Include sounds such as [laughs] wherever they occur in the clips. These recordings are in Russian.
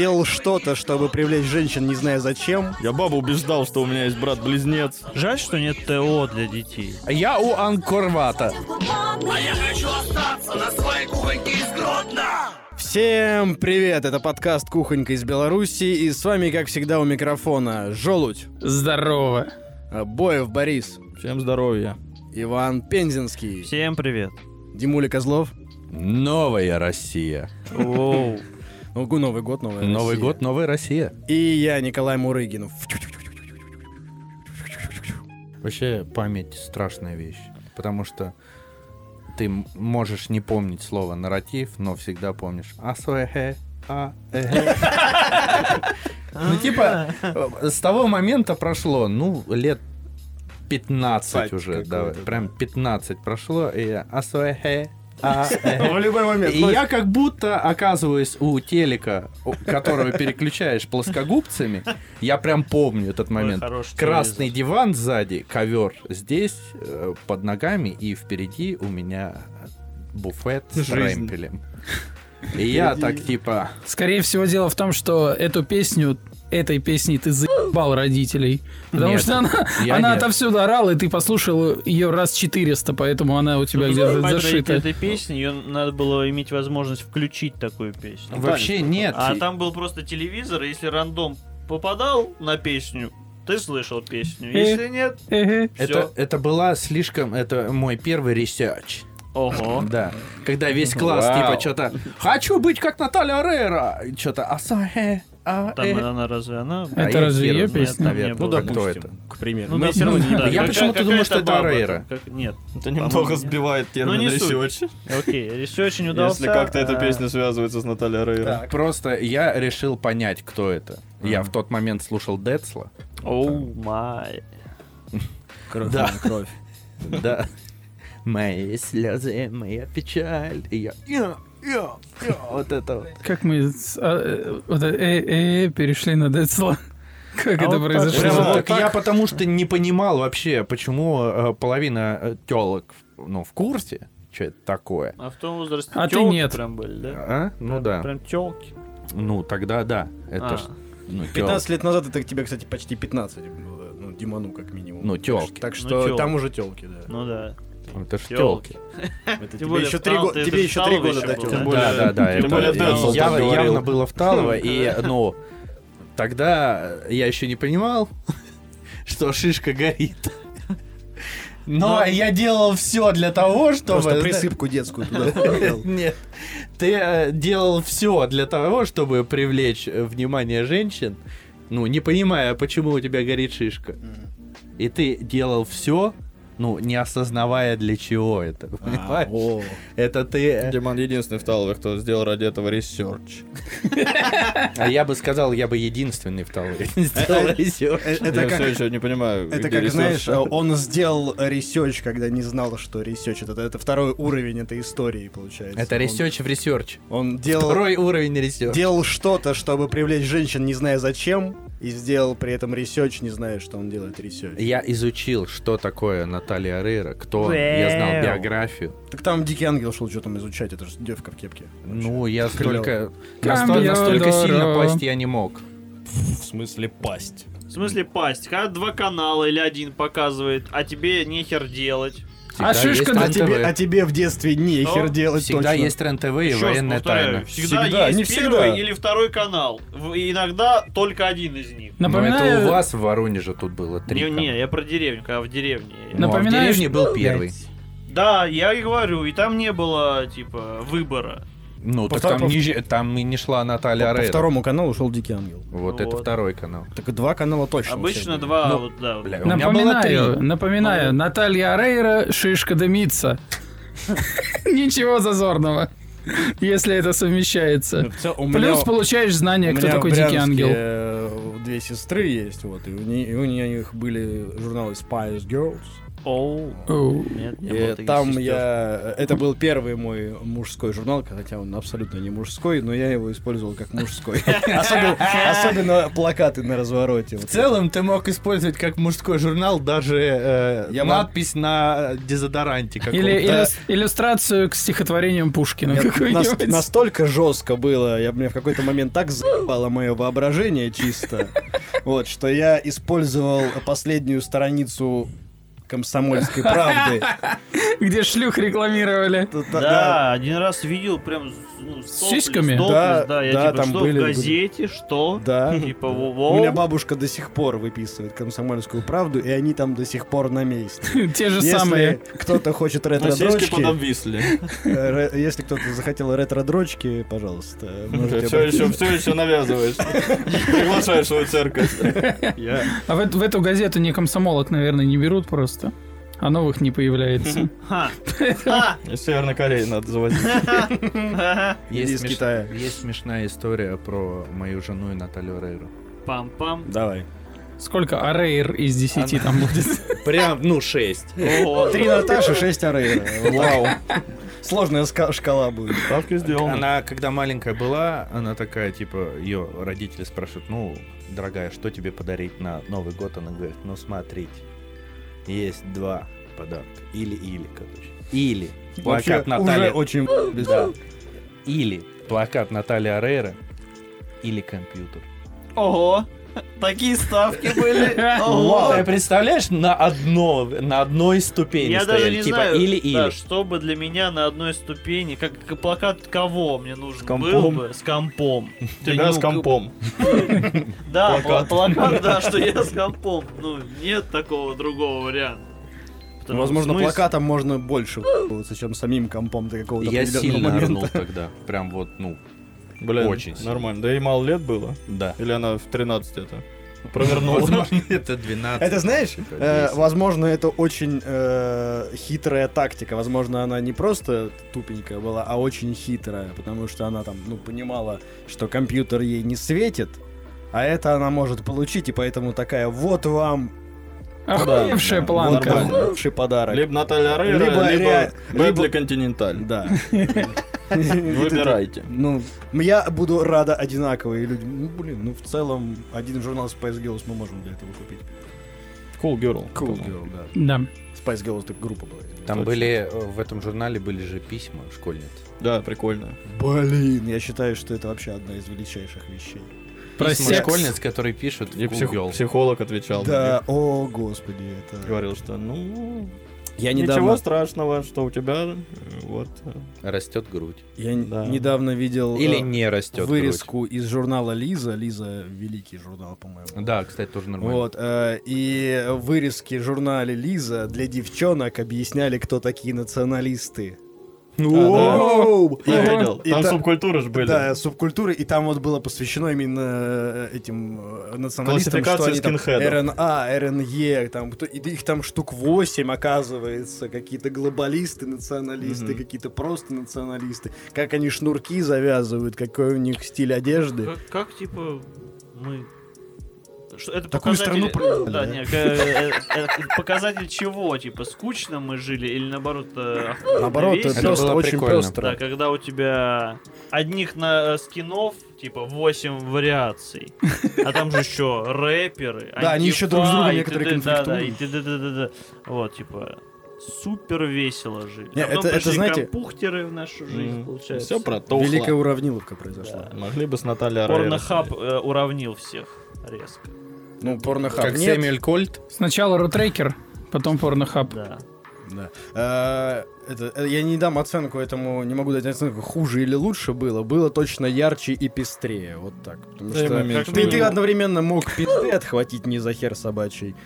сделал что-то, чтобы привлечь женщин, не зная зачем. Я бабу убеждал, что у меня есть брат-близнец. Жаль, что нет ТО для детей. Я у Анкорвата. Всем привет, это подкаст «Кухонька из Беларуси», и с вами, как всегда, у микрофона Желудь, Здорово. Боев Борис, Всем здоровья. Иван Пензенский, Всем привет. Димуля Козлов. Новая Россия. Воу. Ну, Новый год, новая Новый Россия. год, новая Россия. И я, Николай Мурыгин. Вообще память страшная вещь, потому что ты можешь не помнить слово нарратив, но всегда помнишь асуэхэ, а. Ну типа э, с того момента прошло, ну лет 15 Пать уже, да, прям 15 прошло, и асуэхэ, а эхэ. В любой момент. И я как будто оказываюсь у телека, которого переключаешь плоскогубцами. Я прям помню этот момент. Красный диван сзади, ковер здесь, э, под ногами, и впереди у меня буфет с ремпелем. И я так типа... Скорее всего, дело в том, что эту песню этой песней ты заебал родителей. Потому Нет, что она, она нет. отовсюду орала, и ты послушал ее раз 400, поэтому она у тебя где-то Понимаете, зашита. этой песни, ее надо было иметь возможность включить такую песню. Вообще нет. А там был просто телевизор, и если рандом попадал на песню, ты слышал песню. Э. Если нет. Это, это была слишком... Это мой первый research. Ого. Да. Когда весь класс Вау. типа что-то «Хочу быть как Наталья Орейро!» Что-то «Асахэ, а, Там э». она разве она? А Это разве ее песня? наверное. Ну, Ну, да, допустим, кто это? К примеру. Ну, Мы да, все равно ну, не да. Я почему-то думаю, что это баба Орейро. там, как- Нет. Это немного сбивает термин Ну, не суть. research. Окей, research не удался. Если как-то эта а, песня связывается с Натальей Орейро. Просто я решил понять, кто это. Я в тот момент слушал Децла. Oh my. Кровь, кровь. [laughs] Да. Мои слезы, моя печаль. И я... Вот это вот. Как мы а, э, вот э, э, перешли на Децла. [laughs] Как А это вот так произошло? Прямо вот так я потому что не понимал вообще, почему э, половина телок ну, в курсе, что это такое. А в том возрасте А ты тёлки нет. прям были, да? А? Ну да. Прям телки. Ну тогда да. Это А. ж, ну, тёлки. 15 лет назад это тебе, кстати, почти 15 было. Ну, Диману как минимум. Ну, Так тёлки. что- Так Ну, что тёлки. там уже телки, да. Ну да. Это ж телки. Тебе еще три года, тебе еще три года до да? Да, да, тем более явно было в Талово, и, [laughs] ну, тогда я еще не понимал, [laughs] что шишка горит. Но я делал все для того, чтобы... Просто присыпку детскую туда. [laughs] Нет. Ты э, делал все для того, чтобы привлечь э, внимание женщин, ну, не понимая, почему у тебя горит шишка. И ты делал все, ну, не осознавая, для чего это. А, Понимаешь? о. Это ты... э, Диман единственный в Талове, кто сделал ради этого research. А я бы сказал, я бы единственный в Талове сделал research. Э, Это Я все как... еще не понимаю, Это как, знаешь, research. он сделал research, когда не знал, что research. Это, это второй уровень этой истории, получается. Это research в research. Он делал, Второй уровень research. делал что-то, чтобы привлечь женщин, не зная зачем, и сделал при этом research, не зная, что он делает research. Я изучил, что такое Наталья Орейро, кто. Я знал биографию. Так там Дикий Ангел шел что там изучать, это же девка в кепке. Ну, я столько... Настолько, настолько сильно пасть я не мог. В смысле пасть. В смысле пасть? Когда два канала или один показывает, а тебе нехер делать. А Всегда шишка есть А тебе, а тебе в детстве нехер Что? делать Всегда точно. есть РЕН-ТВ и раз военная повторяю, тайна. Всегда, Всегда, есть не первый всегда. или второй канал. И иногда только один из них. Но Напоминаю, это у вас в Воронеже тут было три. Не, не, я про деревню, когда в деревне. Ну, а в Напоминаю, деревне что- был первый. Да, я и говорю, и там не было, типа, выбора. Ну, По так там, втор- не, же- там и не шла Наталья По, по Рейра. второму каналу ушел Дикий Ангел. Вот, это Вот. второй канал. Так два канала точно. Обычно два, Ну, вот, да. бля, У меня было Напоминаю, напоминаю, Наталья Рейра, шишка дымится. [laughs] Ничего зазорного, если это совмещается. были. В цел- у меня- Плюс получаешь знание, кто такой Дикий Ангел. э, Две сестры есть, вот, и у, не- и у них были журналы Spice Girls. Оу. Оу. Нет, не И было таких там сестер. я... Это был первый мой мужской журнал, хотя он абсолютно не мужской, но я его использовал как мужской. [laughs] Особенно, особенно плакаты на развороте. В целом ты мог использовать как мужской журнал даже э, Я мог- надпись на дезодоранте. Или иллюс- иллюстрацию к стихотворениям Пушкина нас- настолько жестко было, я мне в какой-то момент так заебало мое воображение чисто, вот, что я использовал последнюю страницу комсомольской правды. [laughs] Где шлюх рекламировали. Да, один раз видел прям ну, С сиськами? Да, да, я да, типа, там что были- в газете, что? Да. Типа, У во меня бабушка до сих пор выписывает комсомольскую правду, и они там до сих пор на месте. [laughs] Те же самые. кто-то хочет ретро-дрочки, э, если кто-то захотел ретро-дрочки, пожалуйста, Все еще, все еще навязываешь. Приглашаешь свою церковь. А в эту газету не комсомолок, наверное, не берут просто. А новых не появляется. [laughs] Из Северной Кореи надо завозить. [laughs] Смеш- Китая. Есть смешная история про мою жену и Наталью Рейру. Пам-пам. Давай. Сколько арейр из 10 там будет? [laughs] Прям, ну, шесть. Ого. Три Наташи, шесть Арейра. Вау. Сложная шкала будет. Ставки сделаны. Она, когда маленькая была, она такая, типа, ее родители спрашивают, ну, дорогая, что тебе подарить на Новый год? Она говорит, ну, смотрите, есть два подарка. Или-или, короче. Или плакат Натальи... уже очень... Да. Или плакат Натальи Арейра, или компьютер. Ого. Такие ставки были. [laughs] Ты Ого. представляешь, на одно, на одной ступени Я стояли, даже не типа знаю, или-или. да, чтобы для меня на одной ступени, как как плакат кого мне нужен был бы, с компом. Ты Тебя ну, с компом. [laughs] Да, Плакат. да, что я с компом. Ну, нет такого другого варианта. Потому Возможно, смысл- плакатом можно больше чем самим компом до какого-то Я сильно момента. орнул [laughs] тогда. Прям вот, ну, Блин, Очень сильно. нормально. Да и мало лет было. да. Или она в 13 это [laughs] провернула. Возможно, [laughs] это 12. Это знаешь, типа, э, 10. возможно, это очень э, хитрая тактика. Возможно, она не просто тупенькая была, а очень хитрая, потому что она там, ну, понимала, что компьютер ей не светит, а это она может получить, и поэтому такая, вот вам Охуевшая планка. хороший подарок. Либо Наталья Рейра, Либо либо либо- Континенталь. Да. [laughs] Выбирайте. Ну, я буду рада одинаковые люди. Ну, блин, ну, в целом, один журнал Spice Girls мы можем для этого купить. Cool Girl. Cool Girl, да. Да. Spice Girls так группа была. Там Точно. были, э, в этом журнале были же письма школьниц. Да, прикольно. Блин, я считаю, что это вообще одна из величайших вещей. Про Письма секс. школьниц, которые пишут в И псих- Google. психолог отвечал. Да, о, господи, это... Говорил, что ну, Я ничего недавно, страшного, что у тебя э, вот. э, Растет грудь. я н- Да. недавно видел Или э, не растет вырезку из журнала Лиза. Лиза великий журнал, по-моему. грудь. Да, кстати, тоже нормально. Вот, э, и вырезки в журнале Лиза для девчонок объясняли, кто такие националисты. Воу! Я видел. Там та- субкультуры же были. Да, субкультуры, и там вот было посвящено именно э, этим э, националистам, что они там. РНА, РНЕ, там, их там штук 8, оказывается, какие-то глобалисты, националисты, какие-то просто националисты, как они шнурки завязывают, какой у них стиль одежды. Как, типа, мы... Что, это Такую показатель... страну [laughs] Да, да? не, э, э, э, показатель чего? Типа, скучно мы жили или наоборот Наоборот, это просто было очень пестро. Да, когда у тебя одних на скинов, типа, 8 вариаций, а там же еще рэперы, Да, они еще друг с другом некоторые да, да, конфликтуют. Вот, типа, супер весело жили. Не, А потом это- это, пришли знаете- компухтеры в нашу жизнь, получается. Все протухло. Великая уравниловка произошла. Могли бы с Натальей Порнохаб э, уравнил всех резко. Ну, порнохаб Как нет. Сэмюэль Кольт. Сначала рутрекер, потом порнохаб. Да. Да. А, это, э, я не дам оценку этому, не могу дать оценку, хуже или лучше было. Было точно ярче и пестрее. Вот так. Потому Да, и что ты, ты одновременно мог пизды отхватить не за хер собачий.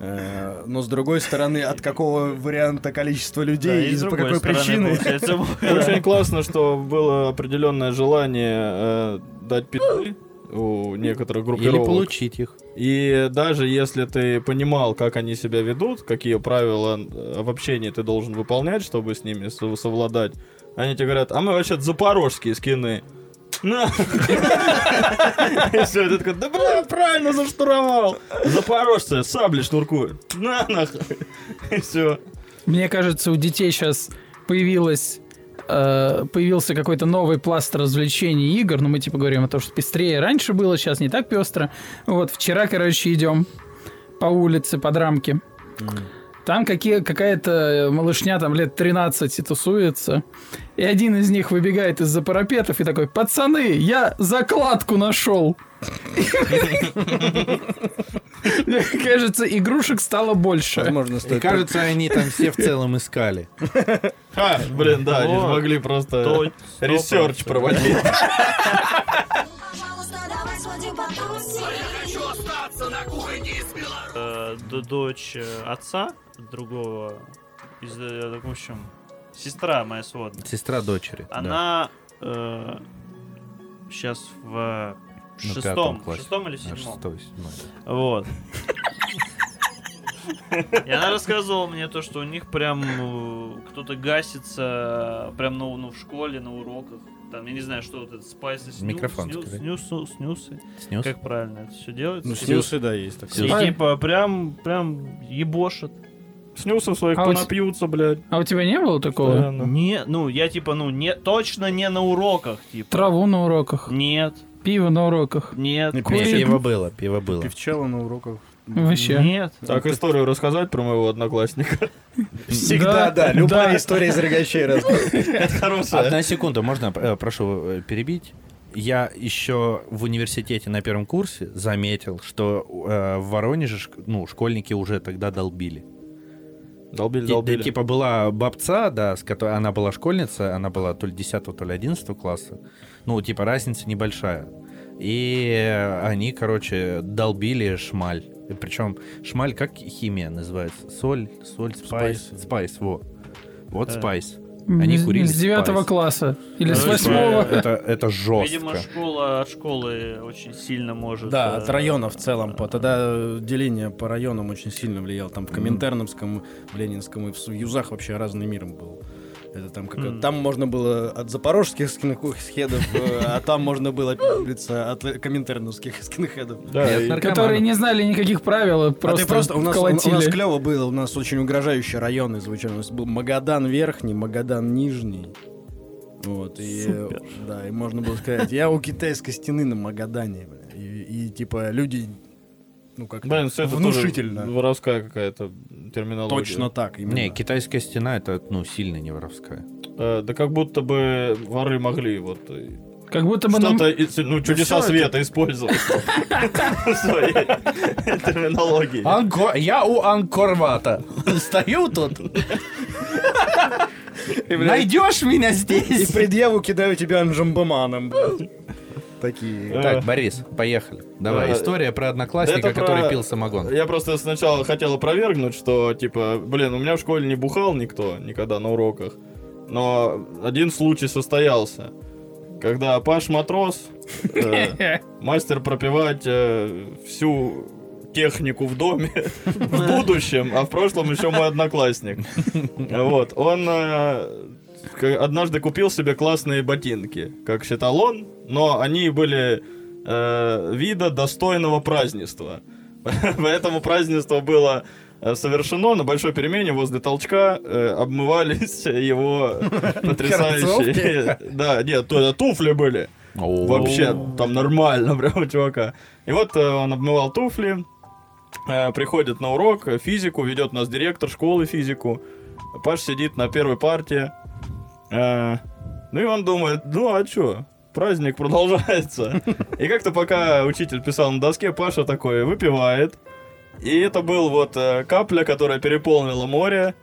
э, Но с другой стороны, от какого варианта количества Да, людей и и с по какой стороны, причине. получается, [laughs] [laughs] Очень классно, что было определенное желание э, дать пизды у некоторых Или группировок. получить их. И даже если ты понимал, как они себя ведут, какие правила э, в общении ты должен выполнять, чтобы с ними со- совладать, они тебе говорят, а мы вообще запорожские скины. На. И все, ты такой, да бля, правильно заштуровал. Запорожцы, сабли шнуркуют. На нахуй. И все. Мне кажется, у детей сейчас появилась э, появился какой-то новый пласт развлечений игр, но мы типа говорим о том, что пестрее раньше было, сейчас не так пестро. Вот вчера, короче, идем по улице, под рамки. Там какие, какая-то малышня там лет 13 и тусуется. И один из них выбегает из-за парапетов и такой, пацаны, я закладку нашел. Мне кажется, игрушек стало больше. Возможно, стоит... кажется, они там все в целом искали. А, блин, да, они же Вот. могли просто То- research проводить. Э, дочь э, отца другого, из, э, в общем, сестра моя сводная. Сестра дочери. да. Она сейчас в шестом, классе. шестом или На седьмом. шестой, седьмой, да. Вот. И она рассказывала мне то, что у них прям э, кто-то гасится э, прям ну, ну, в школе, на уроках. Там, я не знаю, что вот это, спайсы, сню, Микрофон сню- скажи. снюсы, снюсы. Снес? Как правильно это все делается? Ну, снюсы, да, есть И такое. Спай- типа прям, прям ебошит. Снюсов своих А понапьются, блядь. А у тебя не было такого? Постоянно. Не, ну, я типа, ну, не, точно не на уроках, типа. Траву на уроках, Нет, пиво на уроках. нет, Не, Курить. Пиво было, пиво было. Певчела на уроках. Вообще. нет. Так, историю рассказать про моего одноклассника. [laughs] Всегда, да. Да, Любая да. история из рогачей рассказывает. [laughs] Это хорошая. Одна секунда, можно, э, прошу э, перебить? Я еще в университете на первом курсе заметил, что э, в Воронеже ну, школьники уже тогда долбили. Долбили, долбили. Типа была бабца, да, с которой она была школьница, она была то ли 10 то ли 11 класса. Ну, типа разница небольшая. И они, короче, долбили шмаль. Причем шмаль как химия называется? Соль, соль, спайс. Спайс. Спайс, во. Вот спайс. Они С- курили С девятого класса. Или с Короче, восьмого. Это, это Видимо, жестко. школа от школы очень сильно может... Да, э, от района в целом. по- Тогда э, деление по районам очень сильно влияло. Там в Коминтерновском, в Ленинском и в Юзах вообще разный мир был. Это там, как, М. там можно было от запорожских скинхедов, э, а там можно было пиздиться от коминтерновских скинхедов. Которые не знали никаких правил, а А просто, ты просто у нас, у, клево было, у нас очень угрожающие районы звучали. У нас был Магадан Верхний, Магадан Нижний. Вот, и, Супер. да, и можно было сказать, я у китайской стены на Магадане. и, типа люди, ну как Блин, все это внушительно. тоже воровская какая-то терминология. Точно так, именно. Не, китайская стена это, ну, сильно не воровская. Э, да как будто бы воры могли вот э, Как будто бы нам... ну, чудеса света использовать [laughs] в своей терминологии. Я у Анкорвата. Стою тут. Найдешь меня И здесь? предъяву кидаю тебя анжамбаманом. Такие. Так, Борис, поехали. Давай, история про одноклассника, это который про- пил самогон. Я просто сначала хотел опровергнуть, что, типа, блин, у меня в школе не бухал никто никогда на уроках. Но один случай состоялся. Когда Паш Матрос, э, [laughs] мастер пропивать э, всю технику в доме [laughs] в будущем, а в прошлом еще мой одноклассник. [laughs] Вот, он э, однажды купил себе классные ботинки, как считал он, но они были э, вида достойного празднества. [laughs] Поэтому празднество было э, совершено на большой перемене возле толчка э, обмывались [laughs] его [laughs] потрясающие да нет туфли были Вообще, там нормально прям у чувака. И вот э, он обмывал туфли, э, приходит на урок, физику, ведет нас директор школы физику. Паш сидит на первой партии. Э, ну и он думает, ну а чё, праздник продолжается. И как-то пока учитель писал на доске, Паша такой выпивает. И это был вот э, капля, которая переполнила море.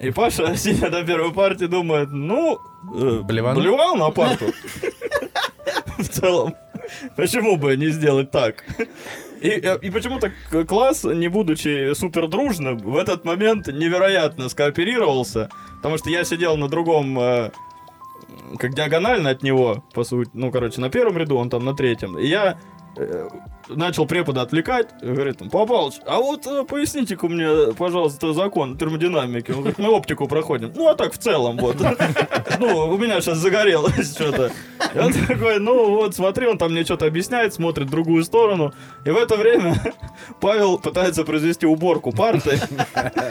И Паша, [laughs] сидя на первой партии, думает, ну, э, блевал на парту. [laughs] В целом, почему бы не сделать так? И, э, и почему-то к- класс, не будучи супер дружным, в этот момент невероятно скооперировался, потому что я сидел на другом, э, как диагонально от него, по сути, ну, короче, на первом ряду, он там на третьем. И я э, начал препода отвлекать, говорит, Павлович, а вот э, поясните-ка мне, пожалуйста, закон термодинамики. Он говорит, мы оптику проходим. Ну, а так в целом, вот. [laughs] Ну, у меня сейчас загорелось что-то. Он такой, ну вот, смотри, он там мне что-то объясняет, смотрит в другую сторону. И в это время [laughs] Павел пытается произвести уборку парты.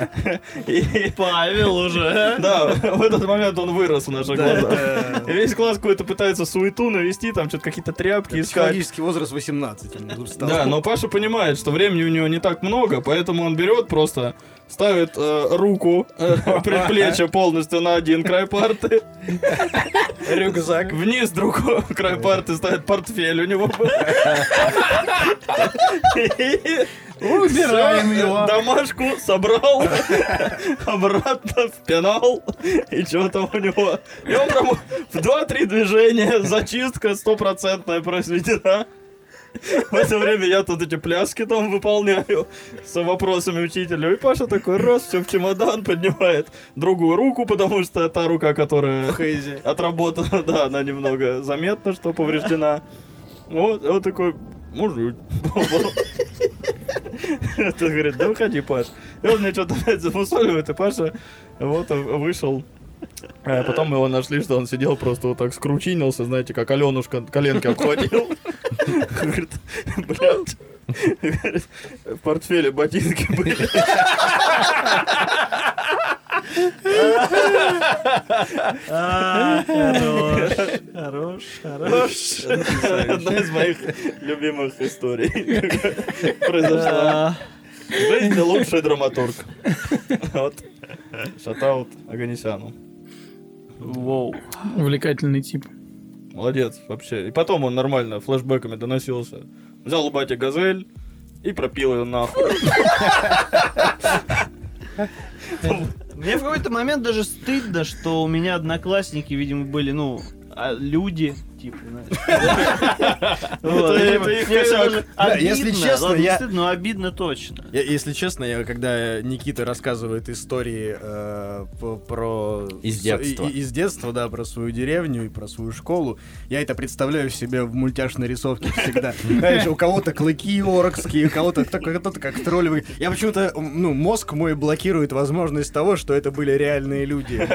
[laughs] И Павел уже. да, в этот момент он вырос в наших глазах. Весь класс какой-то пытается суету навести, там что-то какие-то тряпки искать. Психологический возраст 18. Стал. Да, но Паша понимает, что времени у него не так много, поэтому он берет просто, ставит э, руку, э, [laughs] предплечье полностью на один край парты, Рюкзак. вниз другой [laughs] край парты ставит портфель у него был. [laughs] Убираем его. Домашку собрал, обратно в пенал, и что там у него. И он прям в 2-3 движения, зачистка стопроцентная произведена. [laughs] В это время я тут эти пляски там выполняю [laughs] с вопросами учителя. И Паша такой раз, все в чемодан поднимает другую руку, потому что та рука, которая Хейзи. [laughs] отработана, да, она немного заметна, что повреждена. Вот, он такой, мужик. Это говорит, да выходи, Паш. И он мне что-то опять замусоливает, и Паша вот вышел. А потом мы его нашли, что он сидел просто вот так скручинился, знаете, как Аленушка коленки обхватил. Говорит, блядь. В портфеле ботинки были. А, Хорош, хорош, хорош. Одна из моих любимых историй произошла. В жизни лучший драматург. Вот. Шатаут Аганесяну. Воу. Увлекательный тип. Молодец, вообще. И потом он нормально флешбэками доносился. Взял у бати газель и пропил ее нахуй. Мне в какой-то момент даже стыдно, что у меня одноклассники, видимо, были, ну, а, люди, типа, знаешь. [laughs] Если честно, я- но обидно точно. Если честно, я, когда Никита рассказывает истории э, про... Из детства. из детства, да, про свою деревню и про свою школу, я это представляю себе в мультяшной рисовке всегда. [laughs] Знаешь, у кого-то клыки оркские, у кого-то кто- кто-то как троллевый. Я почему-то, ну, мозг мой блокирует возможность того, что это были реальные люди. [laughs]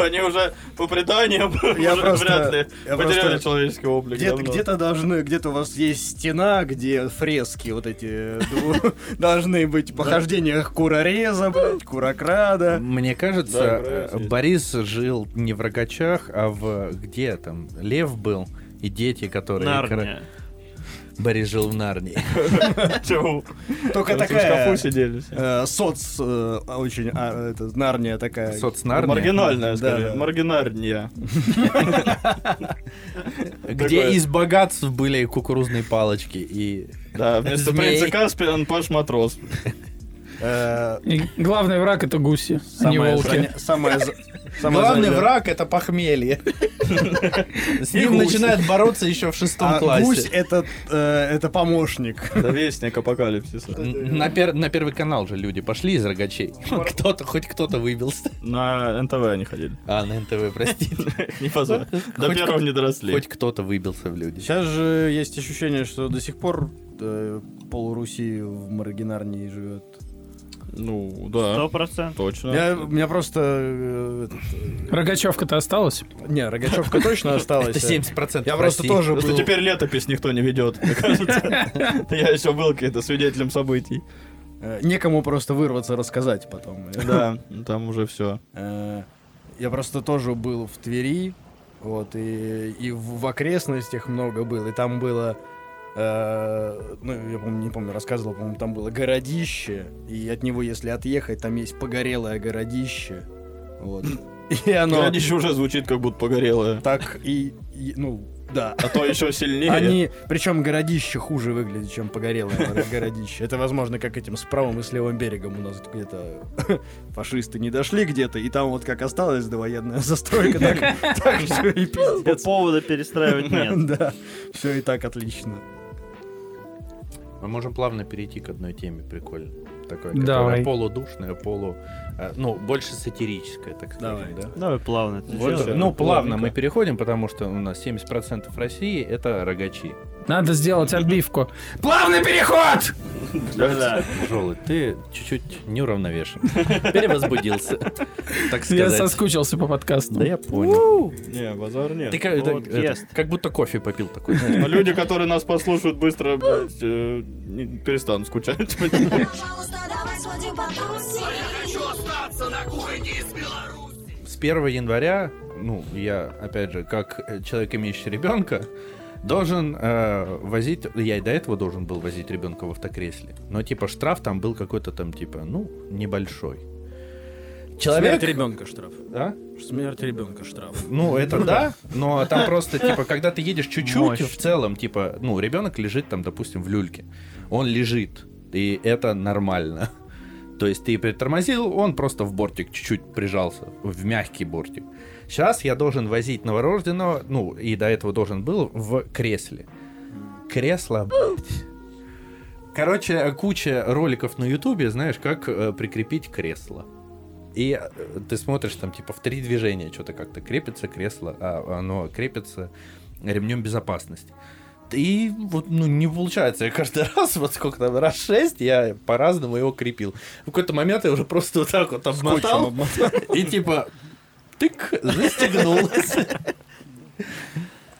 Они уже по преданиям Я уже просто- вряд ли я потеряли просто- человеческий облик. Где-то, где-то должны, где-то у вас есть стена, где фрески вот эти дву- [laughs] должны быть похождения курореза, курокрада. Мне кажется, э. Борис жил не в Рогачах, а в... Где там? Лев был. И дети, которые... Нарния. Борис жил в Нарнии. Чего? Только В шкафу такая сидели. э, соц э, очень а, Нарния такая. Соцнарния. Маргинальная, Да, скорее. Маргинарния. Где из богатств были кукурузные палочки и... Да, вместо принца Каспиан Паш Матрос. Э, И главный враг это гуси, а не волки. Главный враг это похмелье. С ним гусь. начинают бороться еще в шестом А гусь классе. это, э, это помощник. Это вестник апокалипсиса. На, пер- на первый канал же люди пошли из рогачей. [laughs] Кто-то, хоть кто-то выбился. На НТВ они ходили. А, на НТВ, простите. [laughs] Не позор. До первого не доросли. Хоть кто-то выбился в люди. Сейчас же есть ощущение, что до сих пор э, пол Руси в Маргинарнии живет. Ну, Сто да. процентов. Точно. Я, у меня просто... э, этот, Рогачевка-то осталась? э, не, Рогачевка точно осталась. Это 70% Я просто тоже был... теперь летопись никто не ведет, кажется. [laughs] Я еще был каким-то свидетелем событий. э, Некому просто вырваться рассказать потом. Да, там уже все. Э, Я просто тоже был в Твери, вот, и, и в, в окрестностях много был, и там было, э, ну, я помню, не помню, рассказывал, по-моему, там было городище, и от него, если отъехать, там есть погорелое городище, вот. [laughs] И оно Городище уже звучит, как будто погорелое. так и, и, ну, да. А то еще [laughs] сильнее. Они, причем городище хуже выглядит, чем погорелое [laughs] городище. Это, возможно, как этим с правым и с левым берегом у нас где-то фашисты не дошли где-то, и там вот как осталась довоенная застройка, так, так все и пиздец. Повода перестраивать нет. Да, все и так отлично. Мы можем плавно перейти к одной теме, прикольно. такое, Давай. полудушное, полу... э, Ну, больше сатирическое, так сказать, Давай. да? Давай плавно Вот, ну, плавно плавненько. мы переходим, потому что у нас 70% России — это рогачи. Надо сделать отбивку. Плавный переход! Да-да. Тяжелый, ты чуть-чуть неуравновешен. Перевозбудился, так Я сказать. соскучился по подкасту. Да я понял. Не, базар нет. Ты как, будто кофе попил такой. Но люди, которые нас послушают, быстро э, перестанут скучать. Пожалуйста, давай сходим потусим. С 1 января, ну, я, опять же, как человек, имеющий ребенка, должен э, возить, я и до этого должен был возить ребенка в автокресле, но типа штраф там был какой-то там типа, ну, небольшой. Человек, Смерть ребенка штраф. а? Смерть ребенка штраф. Ну, это да, но там просто, типа, когда ты едешь чуть-чуть, в целом, типа, ну, ребенок лежит там, допустим, в люльке. Он лежит, и это нормально. То есть ты притормозил, он просто в бортик чуть-чуть прижался, в мягкий бортик. Сейчас я должен возить новорожденного, ну, и до этого должен был, в кресле. Кресло. Короче, куча роликов на ютубе, знаешь, как э, прикрепить кресло. И э, ты смотришь там типа в три движения что-то как-то крепится кресло, а оно крепится ремнем безопасности. И вот, ну, не получается. Я каждый [laughs] раз, вот сколько там, раз шесть, я по-разному его крепил. В какой-то момент я уже просто вот так вот обмотал, [laughs] и типа, тык, застегнул. [laughs]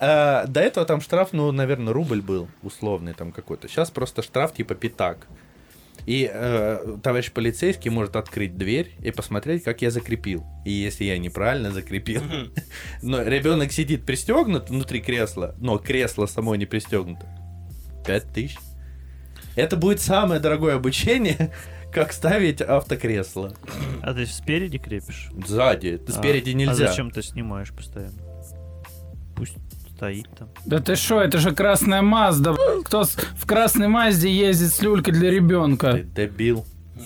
А, До этого там штраф, ну, наверное, рубль был условный там какой-то. Сейчас просто штраф типа пятак. И э, товарищ полицейский может открыть дверь и посмотреть, как я закрепил. И если я неправильно закрепил, но ребенок сидит пристегнут внутри кресла, но кресло само не пристегнуто. Пять тысяч. Это будет самое дорогое обучение, [laughs] как ставить автокресло. А ты спереди крепишь? Сзади. А- Спереди А нельзя. зачем ты снимаешь постоянно? Пусть стоит там. Да ты что, это же красная Мазда. Кто в красной Мазде ездит с люлькой для Ты ребенка? дебил.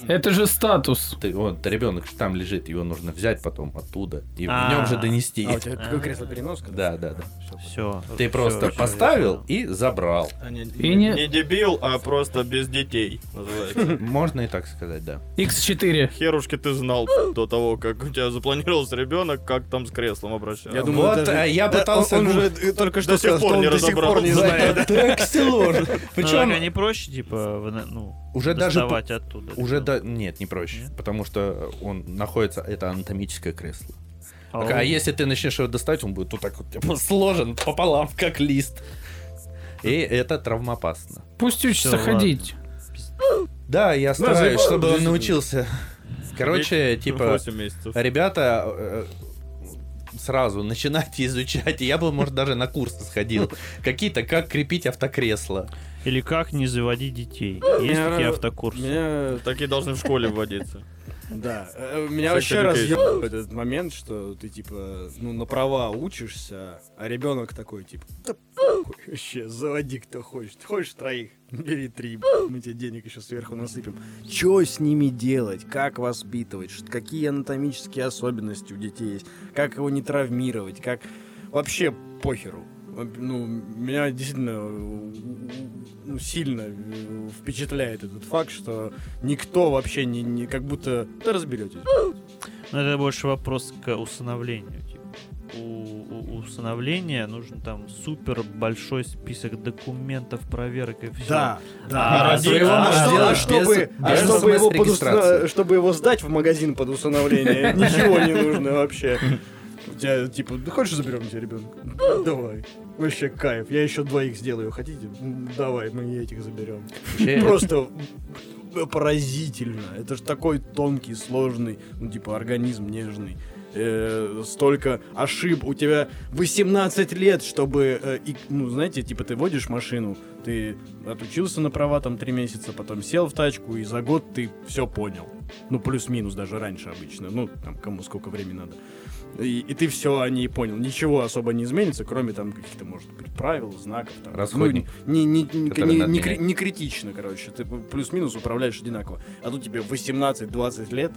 Это же статус. Ты, вон, ребенок там лежит, его нужно взять потом оттуда и в А. нем же донести. А у тебя какое кресло переноска? Да, да, да. Все. Ты просто поставил и забрал. А не, И не- не дебил, а просто без детей. [laughs] Можно и так сказать, да. X4. Херушки ты знал до того, как у тебя запланировался ребенок, как там с креслом обращаться. Я думаю, Вот, а я пытался Он, же только что До сих сказал, пор что он не до сих пор не знает. Так сложно. Причем... Причем Ну, не проще, типа, ну, уже даже оттуда. уже ну. Да нет не проще, Нет? потому что он находится это анатомическое кресло. Ау. А если ты начнешь его достать, он будет вот так вот типа, сложен пополам, как лист. И это травмоопасно. Пусть учится Всё, ходить. Да, я стараюсь, заебал, чтобы он научился. Короче, типа, 8 месяцев. ребята э, сразу начинайте изучать. Я бы, может, даже на курсы сходил. Какие-то, как крепить автокресло. Или как не заводить детей. Есть Меня- такие автокурсы. Меня Такие должны в школе вводиться. Да, э, меня вообще разъебал этот момент, что ты типа, ну, на права учишься, а ребенок такой, типа, да вообще, заводи кто хочет. Хочешь троих, бери три, мы тебе денег еще сверху насыпем. Что с ними делать, как воспитывать, какие анатомические особенности у детей есть, как его не травмировать, как вообще похеру. Ну, меня действительно э, ну, сильно э, впечатляет этот факт, что никто вообще не, не как будто да разберетесь. Но это больше вопрос к усыновлению. типа. У, у- у усыновления нужен там супер большой список документов, проверок и все. Да, да. А А, его можно можно сделать чтобы, без- а без чтобы, его под чтобы его сдать в магазин под усыновление, [laughs] ничего не нужно вообще. У тебя, типа, да хочешь заберем тебе ребенка? [laughs] Давай. Вообще кайф. Я еще двоих сделаю. Хотите? Давай, мы этих заберем. Просто поразительно. Это же такой тонкий, сложный, ну, типа, организм нежный. Э, столько ошиб. У тебя 18 лет, чтобы, э, и, ну, знаете, типа, ты водишь машину, ты отучился на права там 3 месяца, потом сел в тачку, и за год ты все понял. Ну, плюс-минус даже раньше обычно. Ну, там, кому сколько времени надо. И, и ты все о ней понял. Ничего особо не изменится, кроме там каких-то, может быть, правил, знаков. Там, Расходник, Ну, не, не, не, не- не кри- не критично, короче. Ты плюс-минус управляешь одинаково. А тут тебе 18-20 лет,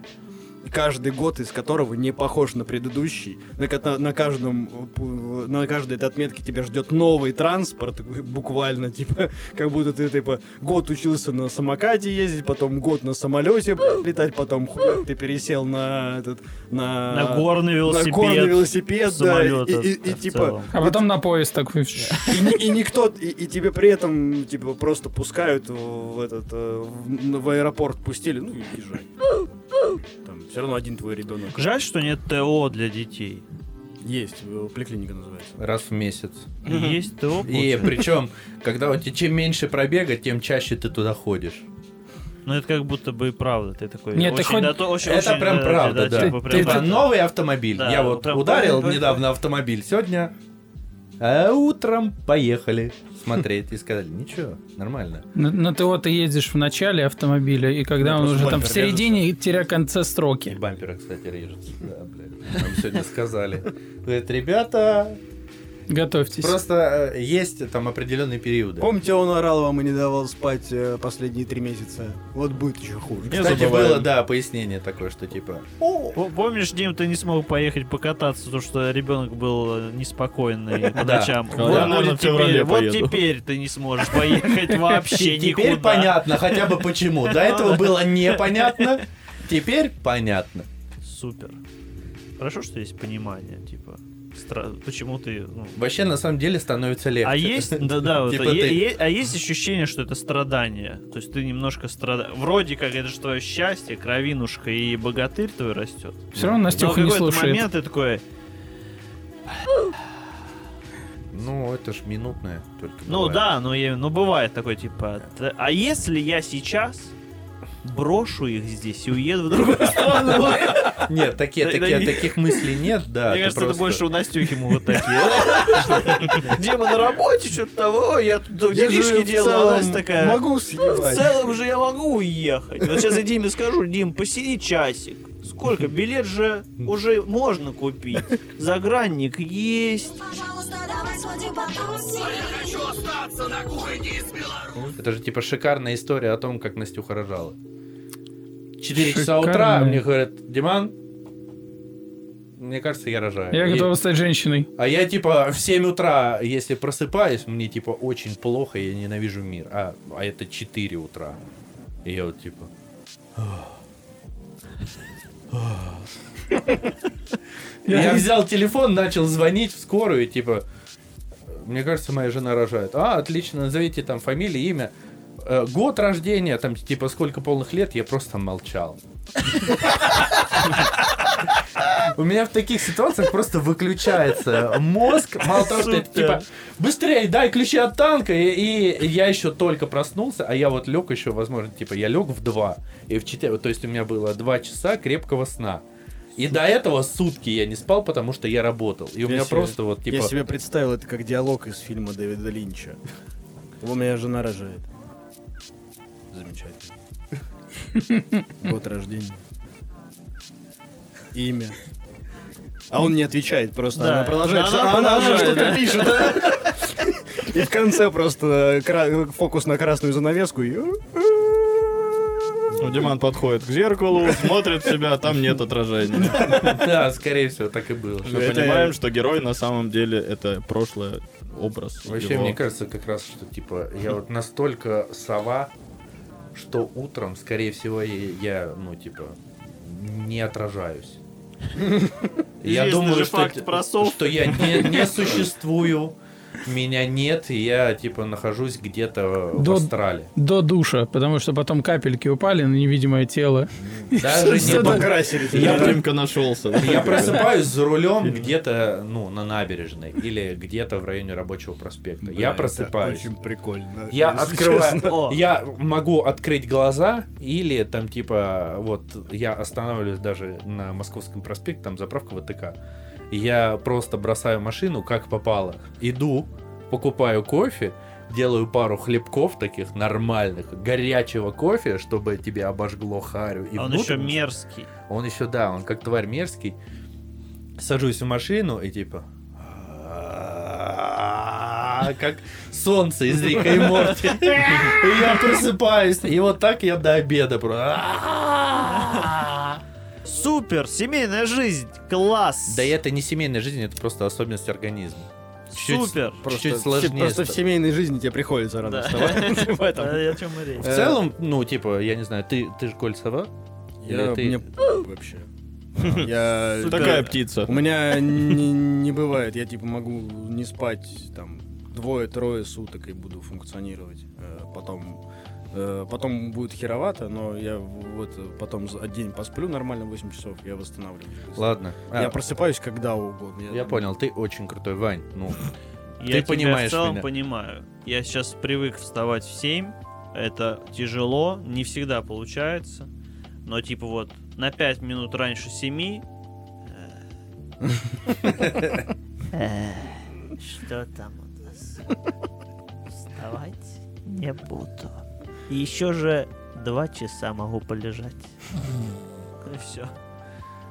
каждый год из которого не похож на предыдущий. На, на каждом, на каждой этой отметке тебя ждет новый транспорт, буквально, типа, как будто ты, типа, год учился на самокате ездить, потом год на самолете летать, потом хуй, ты пересел на этот, на... На горный велосипед. На горный велосипед, да, самолет, и, и- и, в типа, целом. А потом на поезд такой. и, и никто, и, и тебе при этом, типа, просто пускают в этот, э, в, в аэропорт пустили, ну, и езжай. Там все равно один твой ребенок. Жаль, что нет ТО для детей. Есть, э, поликлиника называется. Раз в месяц. Есть ТО? И причем, когда у тебя чем меньше пробега, тем чаще ты туда ходишь. Ну это как будто бы и правда. Ты такой. Нет, ты очень хоть- дато- очень- Это очень, прям да, правда, да. типа, Ты- прям Типа да. новый автомобиль. Да, Я вот вот прям ударил поехали. недавно автомобиль. Сегодня а утром поехали смотреть. И сказали, ничего, нормально. На, на ТО ты ездишь в начале автомобиля, и когда Да, он просто уже там в середине, теря конце И строки. бамперы, кстати, режутся. Да, блядь. Нам сегодня сказали. Говорят, ребята, Готовьтесь. просто э, есть там определенные периоды. Помните, он орал вам и не давал спать э, последние три месяца? Вот будет еще хуже. Не Кстати, забываем. было, да, пояснение такое, что типа... Помнишь, Дим, ты не смог поехать покататься, потому что ребенок был э, неспокойный по [laughs] ночам. Да, Вот, феврале теперь, вот поеду. теперь ты не сможешь поехать [laughs] вообще Теперь понятно хотя бы почему. До этого было непонятно. Теперь понятно. Супер. Хорошо, что есть понимание, типа, стра- почему ты... ну, Вообще, на самом деле, становится легче. А есть, [laughs] да, да, вот, Типа ты- е- а есть ощущение, что это страдание. То есть ты немножко страдаешь. Вроде как это же твое счастье, кровинушка и богатырь твой растет. Все равно Но в Настюха не какой-то слушает. момент ты такой, Ну, это ж минутное только. ну бывает. да, но я, ну бывает такой типа, «Т- а если я сейчас брошу их здесь и уеду в другую [laughs] страну? Нет, такие, такие, таких мыслей нет, да. Мне кажется, это больше у Настюхи могут такие. [laughs] Дима на работе, что-то того, я тут делишки делаю, а Настя такая... Могу В съебать. целом же я могу уехать. Вот сейчас я Диме скажу, Дим, посиди часик. Сколько? Билет же уже можно купить. Загранник есть. Пожалуйста, давай сходим потусим. Это же типа шикарная история о том, как Настюха рожала. Четыре часа утра мне говорят, Диман, мне кажется, я рожаю. Я И- готова стать женщиной. А я типа в 7 утра, если просыпаюсь, мне типа очень плохо, я ненавижу мир. А, а это 4 утра. И я вот типа... Я взял телефон, начал звонить в скорую, типа, мне кажется, моя жена рожает. А, отлично, назовите там фамилию, имя. Э, Год рождения, там, типа, сколько полных лет, я просто молчал. У меня в таких ситуациях просто выключается мозг. Мало того, что типа, быстрее дай ключи от танка. И, я еще только проснулся, а я вот лег еще, возможно, типа, я лег в 2. И в 4, то есть у меня было 2 часа крепкого сна. И до этого сутки я не спал, потому что я работал. И у меня просто вот, типа... Я себе представил это как диалог из фильма Дэвида Линча. У меня жена рожает. Замечательно. [laughs] Год рождения. Имя. А он не отвечает, просто Да. она продолжает. Она что-то пишет. да. И в конце просто кра- фокус на красную занавеску. и- Ну, Диман подходит к зеркалу, смотрит себя, а там нет отражения. [laughs] Да, скорее всего, так и было. Мы понимаем, что герой на самом деле это прошлое, образ. Вообще, его. мне кажется, как раз, что, типа, я вот настолько сова, что утром, скорее всего, я, ну, типа, не отражаюсь. Я думаю, что, я не, не существую, меня нет, и я, типа, нахожусь где-то в До- астрале. До душа, потому что потом капельки упали на невидимое тело. Даже не Покрасили. Я Димка нашелся. Я просыпаюсь за рулем где-то, ну, на набережной или где-то в районе рабочего проспекта. Я просыпаюсь. Очень прикольно. Я открываю, я могу открыть глаза или там типа вот я останавливаюсь даже на Московском проспекте, там заправка ВТК. Я просто бросаю машину как попало, иду, покупаю кофе, делаю пару хлебков таких нормальных, горячего кофе, чтобы тебе обожгло харю. И А Он еще мерзкий. Он еще, да, он как тварь мерзкий. Сажусь в машину и типа... Как солнце из Рика и Морти. И я просыпаюсь. И вот так я до обеда просто... Супер, семейная жизнь, класс. Да и это не семейная жизнь, это просто особенность организма. Чуть-чуть- Супер. Просто, сложнее. просто в семейной жизни тебе приходится рано Да. вставать. [laughs] В этом. Речь. В целом, ну, типа, я не знаю, ты, ты же кольцева? Я, ты... мне вообще. [laughs] Я... Такая птица. У меня не, бывает, я типа могу не спать там двое-трое суток и буду функционировать. Э, Потом, э, потом будет херовато, но я вот потом день посплю нормально 8 часов, я восстанавливаюсь. Ладно. А, Я просыпаюсь когда угодно. я понял, ты очень крутой, Вань. Ну, Я Ты тебя понимаешь в целом меня. понимаю. Я сейчас привык вставать в 7. Это тяжело, не всегда получается. Но типа вот на 5 минут раньше 7. Что там у нас? Вставать не буду. Еще же 2 часа могу полежать. И все.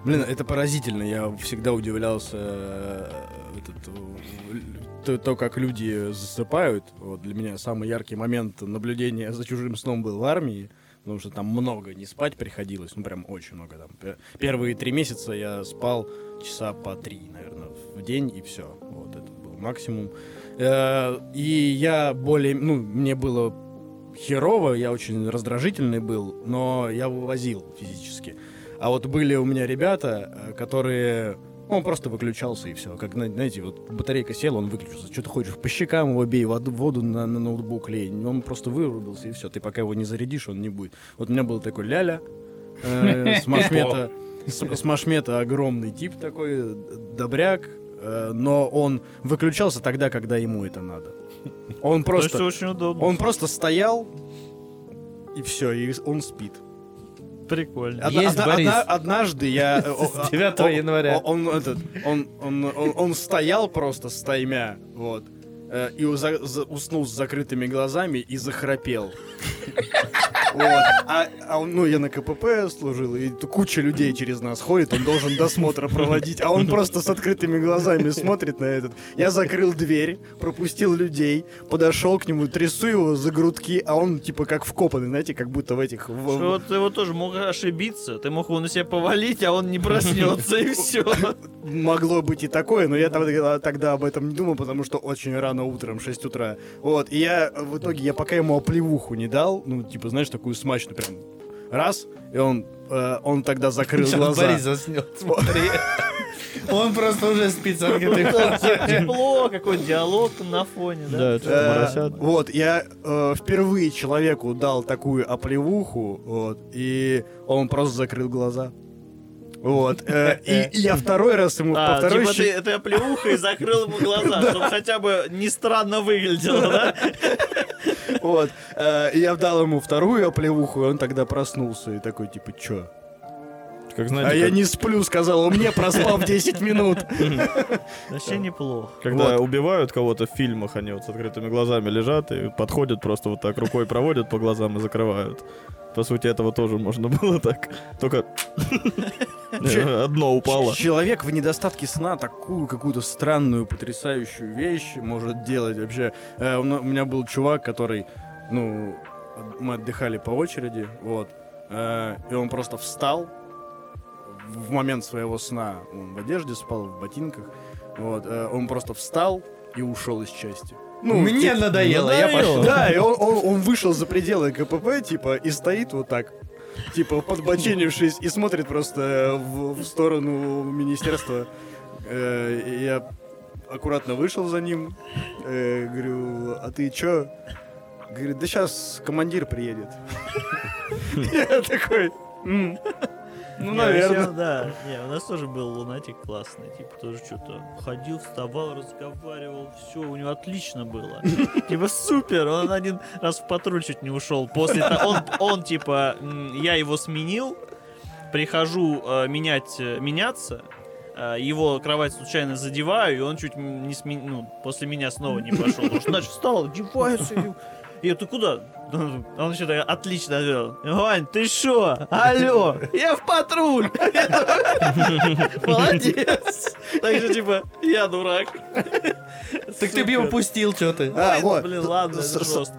Блин, это поразительно. Я всегда удивлялся э, этот, э, то, то, как люди засыпают. Вот для меня самый яркий момент наблюдения за чужим сном был в армии. Потому что там много не спать приходилось, ну прям очень много. Там. Пе- Первые три месяца я спал часа по три, наверное, в день, и все. Вот это был максимум. Э, И я более, ну, мне было херово, я очень раздражительный был, но я вывозил физически. А вот были у меня ребята, э, которые... Он просто выключался и все. Как, зна- знаете, вот батарейка села, он выключился. Что ты хочешь, по щекам его бей, воду, воду на, на ноутбук лей. Он просто вырубился и все. Ты пока его не зарядишь, он не будет. Вот у меня был такой ляля э, [laughs] с машмета. С, с машмета огромный тип такой, э, добряк, э, но он выключался тогда, когда ему это надо. Он Просто очень удобно. он просто стоял и все, и он спит. Прикольно. Одна- Есть, одна- Борис. одна- однажды я... [laughs] э, о- С 9 о- января. Он, он этот, он, он, он, он стоял просто стаймя, вот, э, и уснул с закрытыми глазами и захрапел. [laughs] Вот. А, а он, ну, я на КПП служил, и куча людей через нас ходит, он должен досмотр проводить, а он просто с открытыми глазами смотрит на этот. Я закрыл дверь, пропустил людей, подошел к нему, трясу его за грудки, а он типа как вкопанный, знаете, как будто в этих... в- Что ты его тоже мог ошибиться. Ты мог его на себя повалить, а он не проснется, и все. Могло быть и такое, но я тогда, тогда об этом не думал, потому что очень рано утром, 6 утра. Вот, и я в итоге, я пока ему оплевуху не дал, ну, типа, знаешь, такую смачную прям раз, и он, э, он тогда закрыл Сейчас глаза. Борис заснет, смотри. Он просто уже спит. Тепло, какой диалог там на фоне, да? Да, Э, вот, я э, впервые человеку дал такую оплевуху, вот, и он просто закрыл глаза. Вот, э, и, [laughs] и я второй раз ему по А, второй типа щи- ты, ты оплеухой закрыл ему глаза, [laughs] чтобы хотя бы не странно выглядело, да? [laughs] Вот. э, и я дал ему вторую оплевуху, и он тогда проснулся и такой, типа, чё? Как А знаете, я как- не сплю, сказал он мне, проспал [laughs] в 10 минут. Вообще неплохо. когда убивают кого-то в фильмах, они вот с открытыми глазами лежат и подходят просто вот так рукой проводят по глазам и закрывают. По сути, этого тоже можно [laughs] было так. Только [laughs] одно упало. Человек в недостатке сна такую какую-то странную, потрясающую вещь может делать вообще. Э, у меня был чувак, который, ну, мы отдыхали по очереди, вот, э, и он просто встал в момент своего сна. Он в одежде спал, в ботинках, вот, э, он просто встал и ушел из части. Ну, Мне типа, надоело, я пошел. Да, и он, он- он вышел за пределы КПП, типа, и стоит вот так, типа, подбоченившись, и смотрит просто в, в сторону министерства. Э, я аккуратно вышел за ним, э, говорю, а ты чё? Говорит, да сейчас командир приедет. [laughs] Я такой, «М, ну, Не, наверное. вообще, да. Не, у нас тоже был лунатик классный. Типа тоже что-то ходил, вставал, разговаривал. Все, у него отлично было. [laughs] Типа супер. Он один раз в патруль чуть не ушел. После того, он, он типа, я его сменил, прихожу э, менять, э, меняться, э, его кровать случайно задеваю, и он чуть не смен... ну, после меня снова не пошел. Потому что, значит, встал, одевается. И я, ты куда? Он что-то отлично отвел. Вань, ты шо? Алло, я в патруль. [laughs] Молодец. Так же, типа, я дурак. Так ты бы его пустил, что ты? А, вот. блин, ладно.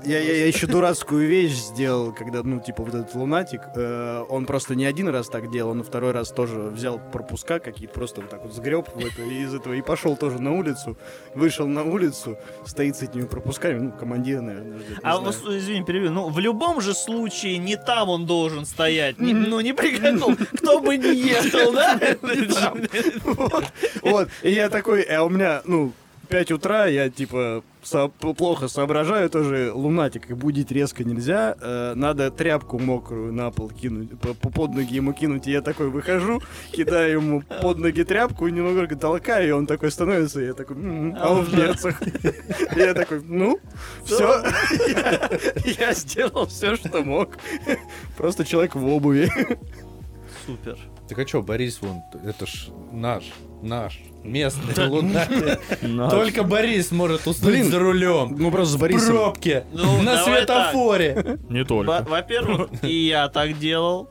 Я, я, я еще дурацкую вещь сделал, когда, ну, типа, вот этот лунатик, э, он просто не один раз так делал, он второй раз тоже взял пропуска какие-то, просто вот так вот сгреб из этого, и пошел тоже на улицу, вышел на улицу, стоит с этими пропусками, ну, командир, наверное, ждет, А, извини, перебью. Ну, в любом же случае не там он должен стоять. Ну, не при каком. Кто бы не ехал, да? [laughs] Вот, и я такой, а у меня, ну, 5 утра, я, типа, со- плохо соображаю, тоже лунатик, и будить резко нельзя, э, надо тряпку мокрую на пол кинуть, по- по- под ноги ему кинуть, и я такой выхожу, кидаю ему под ноги тряпку, немного толкаю, и он такой становится, и я такой, «М, а он в берцах. И я такой, ну, все, [laughs] я сделал все, что мог. Просто человек в обуви. Супер. Так а что, Борис, вон, это ж наш, наш, местный [laughs] лунатик. Только Борис может уснуть за рулем. Ну, просто с В Борисом пробке, Ну, на светофоре. Не только. Во-первых, и я так делал,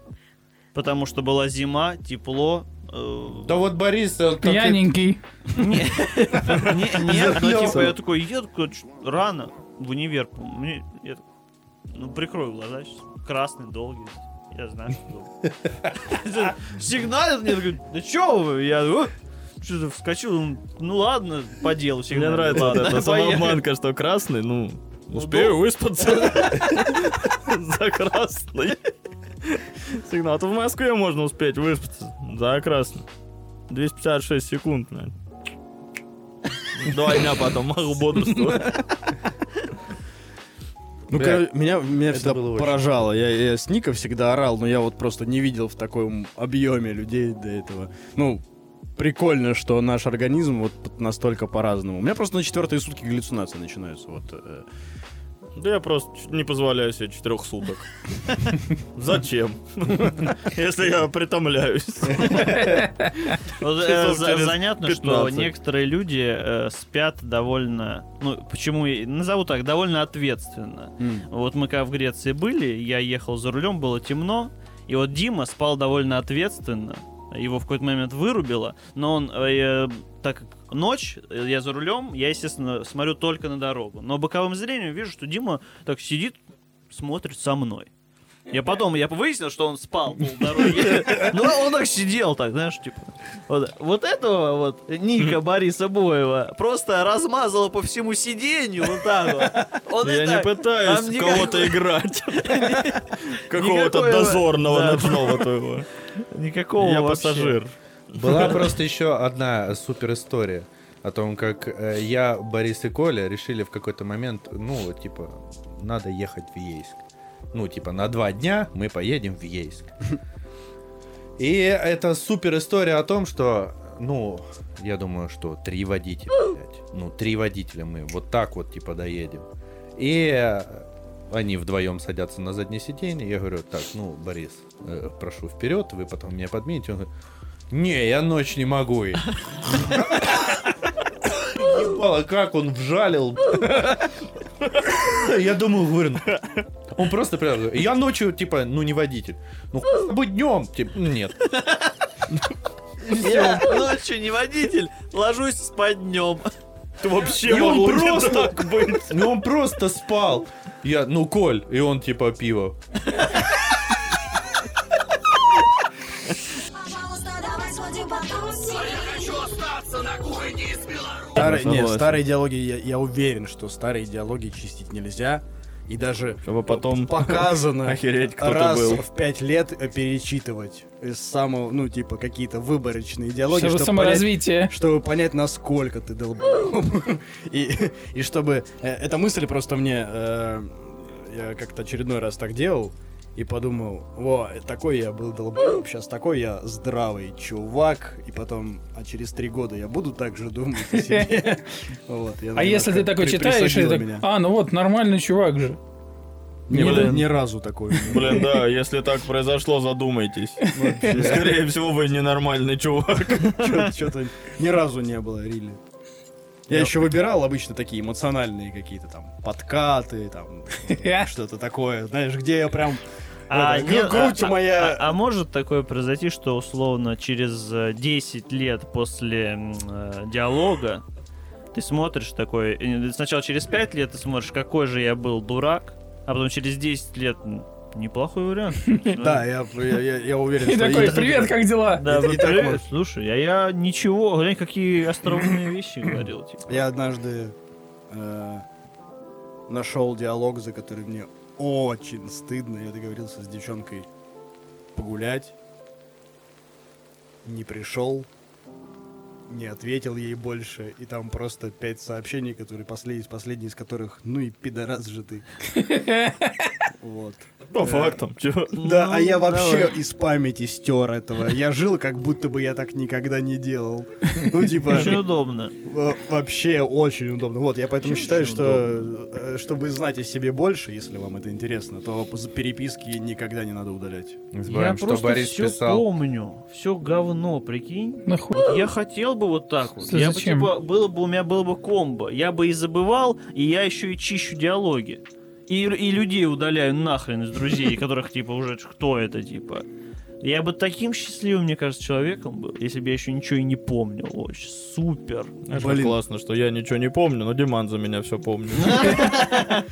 потому что была зима, тепло. э, Да вот Борис, Пьяненький. Не- не- Нет, ну типа я такой, еду такой, «Чё, рано в универ. по-моему». Мне- я Ну, прикрою глаза сейчас. Красный, долгий. Я знаю, что. [laughs] Сигналит мне, такой, да чё вы? Я что-то вскочил, ну ладно, по делу Мне нравится вот Ладно, эта самообманка, что красный, ну, успею выспаться [laughs] за красный. Сигнал. А то в Москве можно успеть выспаться за красный. 256 секунд, наверное. Два дня потом [laughs] могу бодрствовать. Ну, Бля, меня, меня это всегда было очень поражало. Я, я с Ника всегда орал, но я вот просто не видел в таком объеме людей до этого. Ну, прикольно, что наш организм вот настолько по-разному. У меня просто на четвертые сутки галлюцинации начинаются. Вот, э, Да я просто не позволяю себе четырех суток. Зачем? Если я притомляюсь. Э, Занятно, что 15. некоторые люди э, спят довольно, ну, почему, назову так, довольно ответственно. Вот мы когда в Греции были, я ехал за рулем, было темно, и вот Дима спал довольно ответственно. Его в какой-то момент вырубило, но он, э, так как ночь, э, я за рулем, я, естественно, смотрю только на дорогу. Но боковым зрением вижу, что Дима так сидит, смотрит со мной. Я потом, я выяснил, что он спал полдороги. Ну, он так сидел так, знаешь, типа. Вот, вот этого вот Ника Бориса Боева просто размазало по всему сиденью вот так вот. Он Я не так. пытаюсь в кого-то играть. [laughs] Какого-то дозорного ночного твоего. Никакого Я пассажир. Была просто еще одна супер история о том, как э, я, Борис и Коля решили в какой-то момент, ну, типа, надо ехать в Ейск. Ну, типа, на два дня мы поедем в Ейск. [laughs] И это супер история о том, что, ну, я думаю, что три водителя, блядь. Ну, три водителя мы вот так вот, типа, доедем. И они вдвоем садятся на заднее сиденье. Я говорю, так, ну, Борис, э, прошу вперед, вы потом меня подмените. Он говорит, не, я ночь не могу. Ебало, как он вжалил. [laughs] Я думаю, говорю, ну, он просто прям, я ночью, типа, ну не водитель. Ну, бы днем, типа, нет. [laughs] Я ночью не водитель, ложусь спать днем. Ты вообще И он просто- так быть. Ну он просто спал. Я, ну, Коль, и он типа пиво. Пожалуйста, давай сходим потусим. Старые, не, согласен. старые диалоги, я, я уверен, что старые диалоги чистить нельзя. И даже Чтобы потом [laughs] показано охереть, кто раз был. в пять лет перечитывать из самого, ну, типа, какие-то выборочные диалоги, Чтобы чтобы понять, саморазвитие. чтобы понять, насколько ты долбоеб. [laughs] И, и чтобы... э, Эта мысль просто мне... э, Я как-то очередной раз так делал, и подумал, во, такой я был долбоеб, сейчас такой я здравый чувак, и потом, а через три года я буду так же думать о себе. [laughs] Вот, я А если ты такой читаешь, и так, а, ну вот, нормальный чувак же. Не, Блин. ни разу такой. Блин, да, если так произошло, задумайтесь. Скорее всего, вы ненормальный чувак. [laughs] Чё-то ни разу не было, рили. Я еще выбирал обычно такие эмоциональные какие-то там подкаты, там [laughs] что-то такое, знаешь, где я прям А, Это, нет, грудь а- моя- А, а может такое произойти, что условно через э, 10 лет после э, диалога Ты смотришь такой, сначала через 5 лет ты смотришь, какой же я был дурак, а потом через 10 лет неплохой вариант. [laughs] Да, я, я, я- я уверен, И что... такой, привет, как дела? Да, И- и так привет. может. Слушай, а я ничего, глянь, какие остроумные вещи говорил. Типа. Я однажды э, нашел диалог, за который мне очень стыдно. Я договорился с девчонкой погулять. Не пришел. Не ответил ей больше. И там просто пять сообщений, которые последний, последний из которых, ну и пидорас же ты. [laughs] Вот. По фактам, чё? [laughs] Да, а Ну, я вообще давай. из памяти стер этого. Я жил, как будто бы я так никогда не делал. [laughs] Ну, типа, Очень удобно. Во- Вообще очень удобно. Вот, я поэтому Очень считаю, очень что э, чтобы знать о себе больше, если вам это интересно, то переписки никогда не надо удалять. Я что просто Борис все писал. помню. Все говно, прикинь. Нахуй. Я хотел бы вот так вот. Что, Я бы, зачем? типа, было бы, у меня было бы комбо. Я бы и забывал, и я еще и чищу диалоги. И, и людей удаляю нахрен из друзей, [laughs] которых, типа, уже кто это, типа. Я бы таким счастливым, мне кажется, человеком был, если бы я еще ничего и не помнил. Очень супер. Блин. классно, что я ничего не помню, но Диман за меня все помнит. [laughs]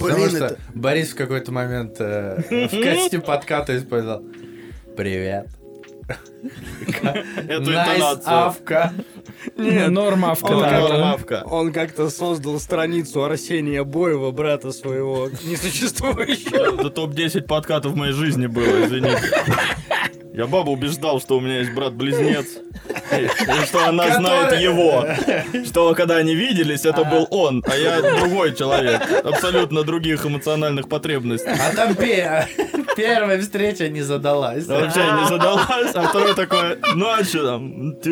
Потому что Борис в какой-то момент э, [laughs] в качестве подката использовал «Привет». Эту Nice, интонацию. авка. Нет, нормавка Он такая. как-то- Мавка. Он как-то создал страницу Арсения Боева, брата своего, несуществующего. Это топ-10 подкатов в моей жизни было, извините. Я бабу убеждал, что у меня есть брат-близнец. И, что она знает его. Что когда они виделись, это был он, а я другой человек. Абсолютно других эмоциональных потребностей. А там пе- первая встреча не задалась. Вообще не задалась, а второй такой, ну а что там? И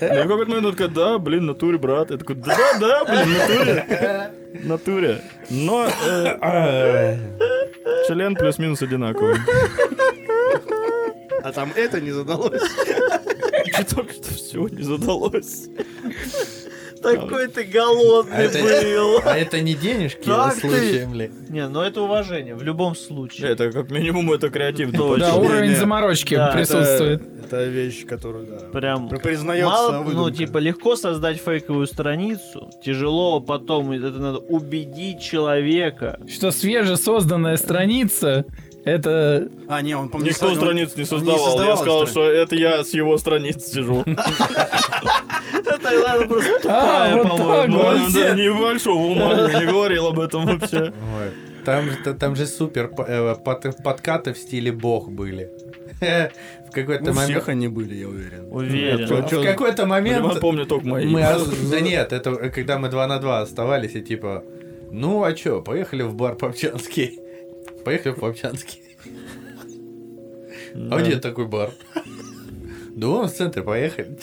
в какой-то момент такой, да, блин, натуре, брат. Я такой, да, да, блин, натуре. Натуре. Но э, член плюс-минус одинаковый. А там это не задалось. И [laughs] только что все не задалось. Такой ты голодный А это- был. А это не денежки Так ты- случаем ли? Не, ну это уважение, в любом случае. Это как минимум это креатив. Да, уровень заморочки Да, присутствует. Это, это вещь, которую, да. Прям Признается мало, ну типа легко создать фейковую страницу, тяжело потом это надо убедить человека. Что свежесозданная страница, это... А, не, он, не Никто страниц не создавал. Я создавал сказал, страниц. что это я с его страниц сижу. [laughs] Это просто А, тупая, по-моему. Небольшого ума, я не говорил об этом вообще. Ой, Там, же- там же супер э, под- подкаты в стиле бог были. [laughs] В какой-то момент... всех они были, я уверен. Уверен. В какой-то момент... Диман помню только мои. [laughs] Да нет, это когда мы 2 на 2 оставались и типа, ну а чё, поехали в бар Попчанский. Поехали в Попчанский. А где такой бар? Да вон в центре поехали.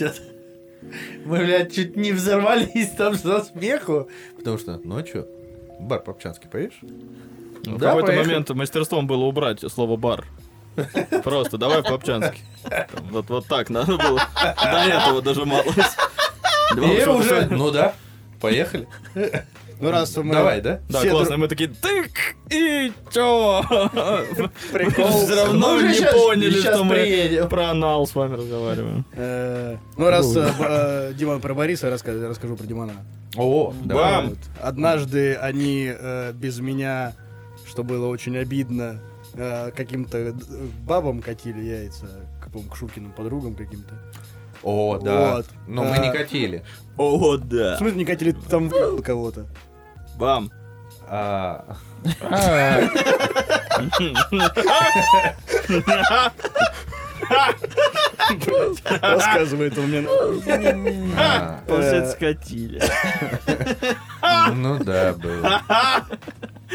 Мы, блядь, чуть не взорвались там со смеху. Потому что, ну а чё, в бар Попчанский поедешь? В Да, какой-то поехали. момент мастерством было убрать слово бар. Просто давай в Попчанский. Там [laughs] Вот, вот так надо было. До этого дожималось. И уже, ну да, поехали. Ну, раз мы... Давай, да? Да, все классно. Мы такие, тык, и чё? Прикол. Все равно не поняли, что мы приедем. про анал с вами разговариваем. Э, Ну, раз э, э, Диман про Бориса, расскажу про Димана. О, давай. Бам! Однажды они без меня, что было очень обидно, каким-то бабам катили яйца, к, по-моему, к Шукиным подругам каким-то. О, да. Вот. Но мы не катили. О, В да. смысле, не катили там в кого-то. Бам. А, Рассказывает он мне. а, Получается, скатили. ну да, было.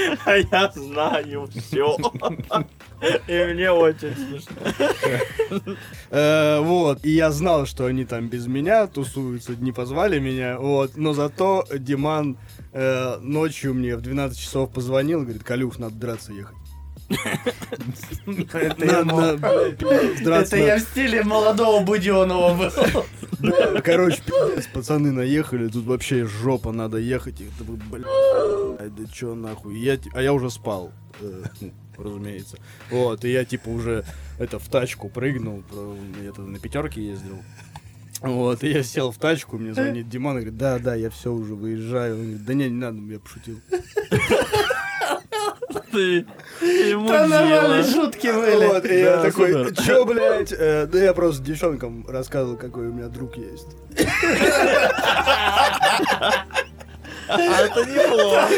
[laughs] А я знаю все. [laughs] И мне очень смешно. Э, Вот, и я знал, что они там без меня тусуются, не позвали меня, вот, но зато Диман э, ночью мне в 12 часов позвонил, говорит, Калюх, надо драться ехать. Это я в стиле молодого Буденова был. Короче, пацаны наехали, тут вообще жопа, надо ехать. Блин, да чё нахуй. Я, а я уже спал, э, [laughs] разумеется. Вот, и я типа уже это в тачку прыгнул, я тогда на пятерке ездил. Вот, и я сел в тачку, мне звонит Димон и говорит, да, да, я все уже выезжаю. Он говорит, да не, не надо, я пошутил. [laughs] Ты ему дело. шутки были. Вот, и я Да, такой, супер. чё, блядь? Э, Да я просто девчонкам рассказывал, какой у меня друг есть. [laughs] А это неплохо.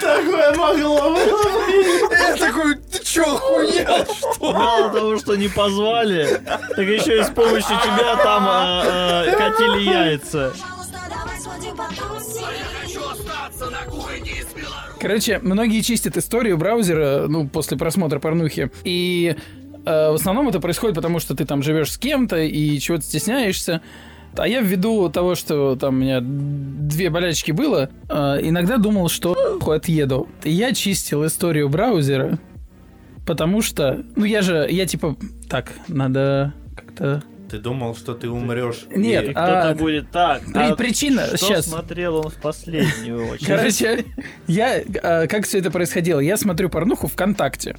Такое могло быть. Я такой, ты чё, охуел, что? Мало того, что не позвали, так еще и с помощью тебя там а, а, катили яйца. Пожалуйста, давай сходим потусим. Короче, многие чистят историю браузера, ну, после просмотра порнухи. И э, в основном это происходит потому, что ты там живешь с кем-то и чего-то стесняешься. А я ввиду того, что там у меня две болячки было, э, иногда думал, что отъеду. Я чистил историю браузера, потому что, ну я же, я типа, так, надо как-то... Ты думал, что ты умрешь. Нет, И а- кто-то будет так. При- а причина, что щас. смотрел он в последнюю очередь? Короче, я, э, как все это происходило? Я смотрю порнуху ВКонтакте.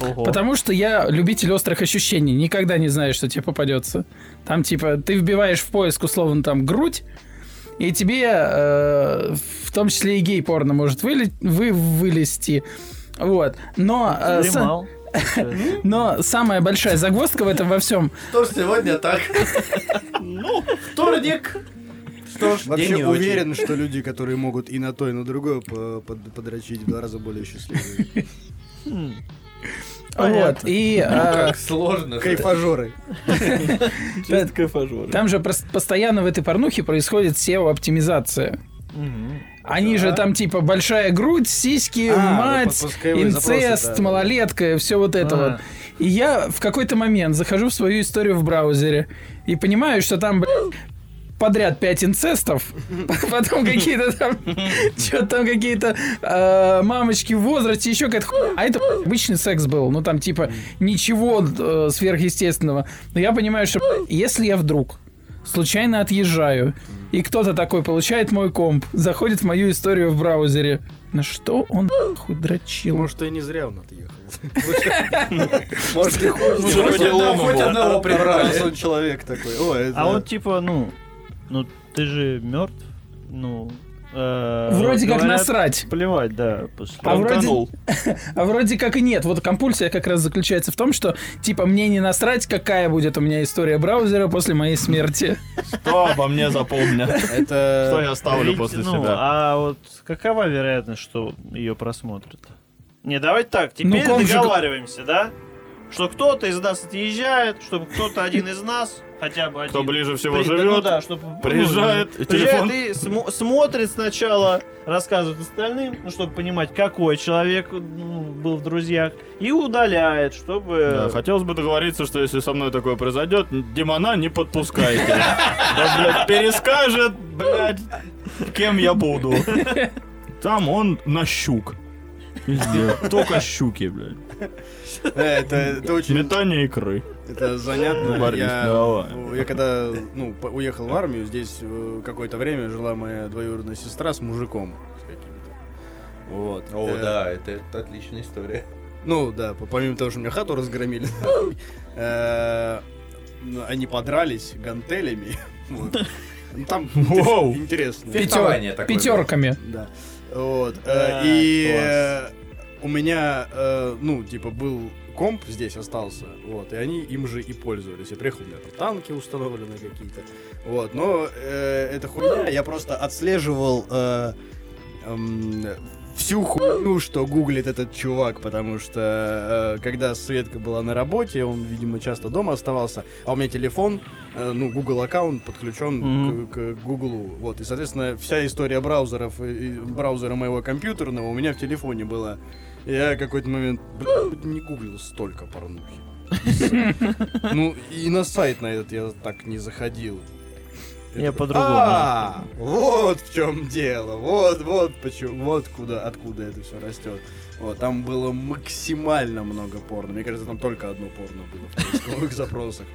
Ого. Потому что я любитель острых ощущений. Никогда не знаешь, что тебе попадется. Там, типа, ты вбиваешь в поиск, условно, там, грудь, и тебе, э, в том числе и гей-порно может выли- вы- вылезти. Вот. Но, э, Дремал. [laughs] но самая большая загвоздка в этом во всем. Что ж сегодня так? Ну, вторник. Что ж, Вообще не очень. уверен, что люди, которые могут и на то, и на другое по- под- подрочить, в два раза более счастливые. [laughs] Вот. И Ну, э, Как сложно. Кайфажоры. [laughs] Чисто кайфажоры. там же постоянно в этой порнухе происходит SEO-оптимизация. Они же там типа большая грудь, сиськи, А, мать, вот поисковые запросы, инцест, да. малолетка, все вот это А. вот. И я в какой-то момент захожу в свою историю в браузере и понимаю, что там блядь, подряд пять инцестов, [laughs] потом какие-то там, что там какие-то э, мамочки в возрасте, еще какая-то хуйня. А это обычный секс был, ну там типа ничего э, сверхъестественного. Но я понимаю, что если я вдруг случайно отъезжаю, и кто-то такой получает мой комп, заходит в мою историю в браузере, на что он нахуй дрочил? Может, и не зря он отъехал. [laughs] Может, и Хоть одного- прибрали. он человек такой. О, это- А он типа, ну, ну ты же мертв, ну. Э, Вроде как насрать. Плевать, да. после- А вроде-. [laughs] А вроде как и нет. Вот компульсия как раз заключается в том, что типа мне не насрать, какая будет у меня история браузера после моей смерти. Что обо мне запомнят? Это... Что я оставлю Видите, после ну, себя? А вот какова вероятность, что ее просмотрят? Не, давайте так, теперь Ну, договариваемся, да? Что кто-то из нас отъезжает, чтобы кто-то один из нас, хотя бы один... Кто ближе всего при- живет, ну да, чтоб, приезжает, ну, и телефон- приезжает и смо- смотрит сначала, рассказывает остальным, ну, чтобы понимать, какой человек ну, был в друзьях, и удаляет, чтобы... Да, хотелось бы договориться, что если со мной такое произойдет, Димона не подпускайте. [laughs] Перескажет, блядь, кем я буду. [laughs] Там он на щук. Везде. [laughs] Только щуки, блядь. Э, Это это очень Метание икры. Это занятно. Борис, я, я когда ну, уехал в армию, здесь э, какое-то время жила моя двоюродная сестра с мужиком с. Вот. О, Э, да, это, это отличная история. Ну, да, по- помимо того, что меня хату разгромили, [laughs] э, ну, они подрались гантелями. [laughs] Ну, Там интересно. Пятерками. Да. Вот. э, А, И класс. э, у меня, э, ну, типа, был комп здесь остался, вот, и они им же и пользовались. Я приехал, у меня там танки установлены какие-то, вот, но э, эта хуйня, я просто отслеживал э, эм, всю хуйню, что гуглит этот чувак, потому что э, когда Светка была на работе, он, видимо, часто дома оставался, а у меня телефон, э, ну, Google аккаунт подключен Мгм. к, к Google, вот, и, соответственно, вся история браузеров, и, и браузера моего компьютерного у меня в телефоне была. Я какой-то момент, не гуглил столько порнухи. [laughs] Ну, и на сайт на этот я так не заходил. Я такой, по-другому. А, вот в чем дело. Вот, вот почему, вот куда, откуда это все растет. Вот, там было максимально много порно. Мне кажется, там только одно порно было в поисковых [laughs] запросах.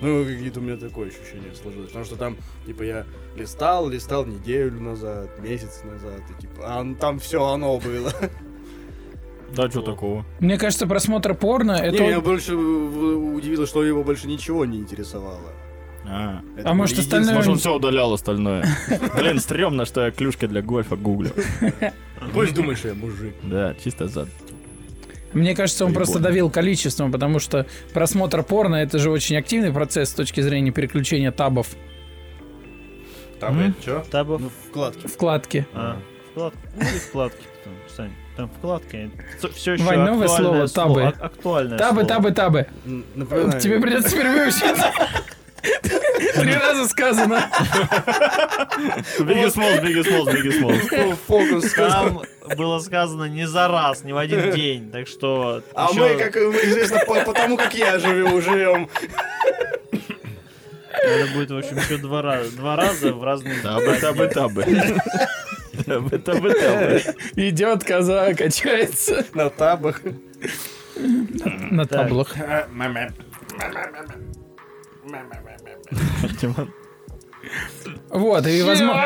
Ну, какие-то у меня такое ощущение сложилось. Потому что там, типа, я листал, листал неделю назад, месяц назад, и типа, а там все оно было. [laughs] Да, что такого? Мне кажется, просмотр порно Не, это... меня больше удивило, что его больше ничего не интересовало. А, Это А может, остальное- может, он все удалял остальное. Блин, стрёмно, что я клюшкой для гольфа гуглю. [laughs] Пусть думаешь, я мужик. Да, чисто за... Мне кажется, он просто давил количеством, потому что просмотр порно это же очень активный процесс с точки зрения переключения табов, это что? Табов. Ну, вкладки. вкладки. А, вкладки. Ну, и вкладки там, Сань. Там вкладки. Все еще Вань, новое слово, табы. ак- Актуальное Табы, слово. табы, табы. Напоминаю. Тебе придется теперь выучить. Три раза сказано. Бигги Смолс, Бигги Смолс, Бигги Смолс. фокус. Там было сказано не за раз, не в один [laughs] день. Так что... А ещё мы, как известно, по, по тому, как я живу, живем. Это будет, в общем, еще два раза. Два раза в разные... Табы, табы, табы. Табы, табы, табы. Идет коза, качается На табах. на таблах. Вот, и возможно...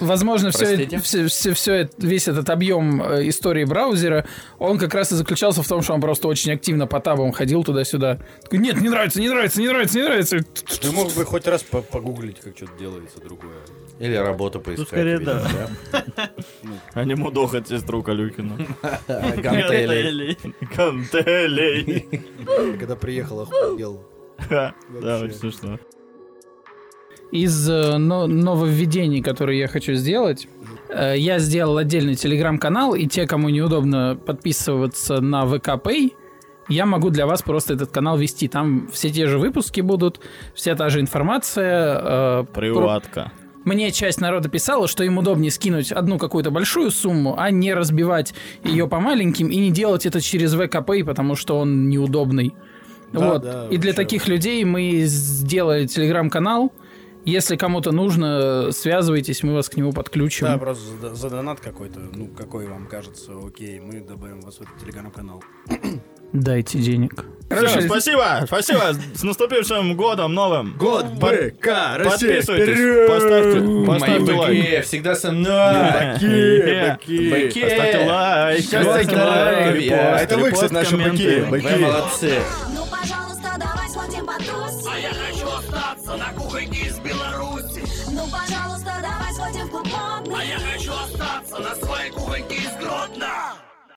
Возможно, Простите? все, все, все, весь этот объем э, истории браузера, он как раз и заключался в том, что он просто очень активно по табам ходил туда-сюда. Такой, нет, не нравится, не нравится, не нравится, не нравится. Ты мог бы хоть раз по- погуглить, как что-то делается другое. Или работу поискать. скорее, видимо, да? А не мудохать сестру Калюкину. [laughs] Гантели. Гантелей. Когда приехал, охуел. Да, очень смешно. Из э, но- нововведений, которые я хочу сделать, э, я сделал отдельный телеграм-канал, и те, кому неудобно подписываться на ВК Pay, я могу для вас просто этот канал вести. Там все те же выпуски будут, вся та же информация. э, про- Приватка. Мне часть народа писала, что им удобнее скинуть одну какую-то большую сумму, а не разбивать ее по маленьким и не делать это через ВКП, потому что он неудобный. Да, вот. да, и для таких людей мы сделали телеграм-канал. Если кому-то нужно, связывайтесь, мы вас к нему подключим. Да, просто за, за донат какой-то, ну, какой вам кажется, окей, мы добавим вас в этот телеграм-канал. Дайте денег. Всё, спасибо, спасибо. С наступившим годом новым. Год БК, Подписывайтесь, поставьте, Мои поставьте лайк. всегда со мной. Быки, быки. Поставьте лайк. Счастья, поставьте здоровья. Это вы, кстати, наши быки, Вы молодцы. Потусим. А я хочу остаться на кухоньке из Беларуси. Ну, пожалуйста, давай сходим в клуб модный. А я хочу остаться на своей кухоньке из Гродно.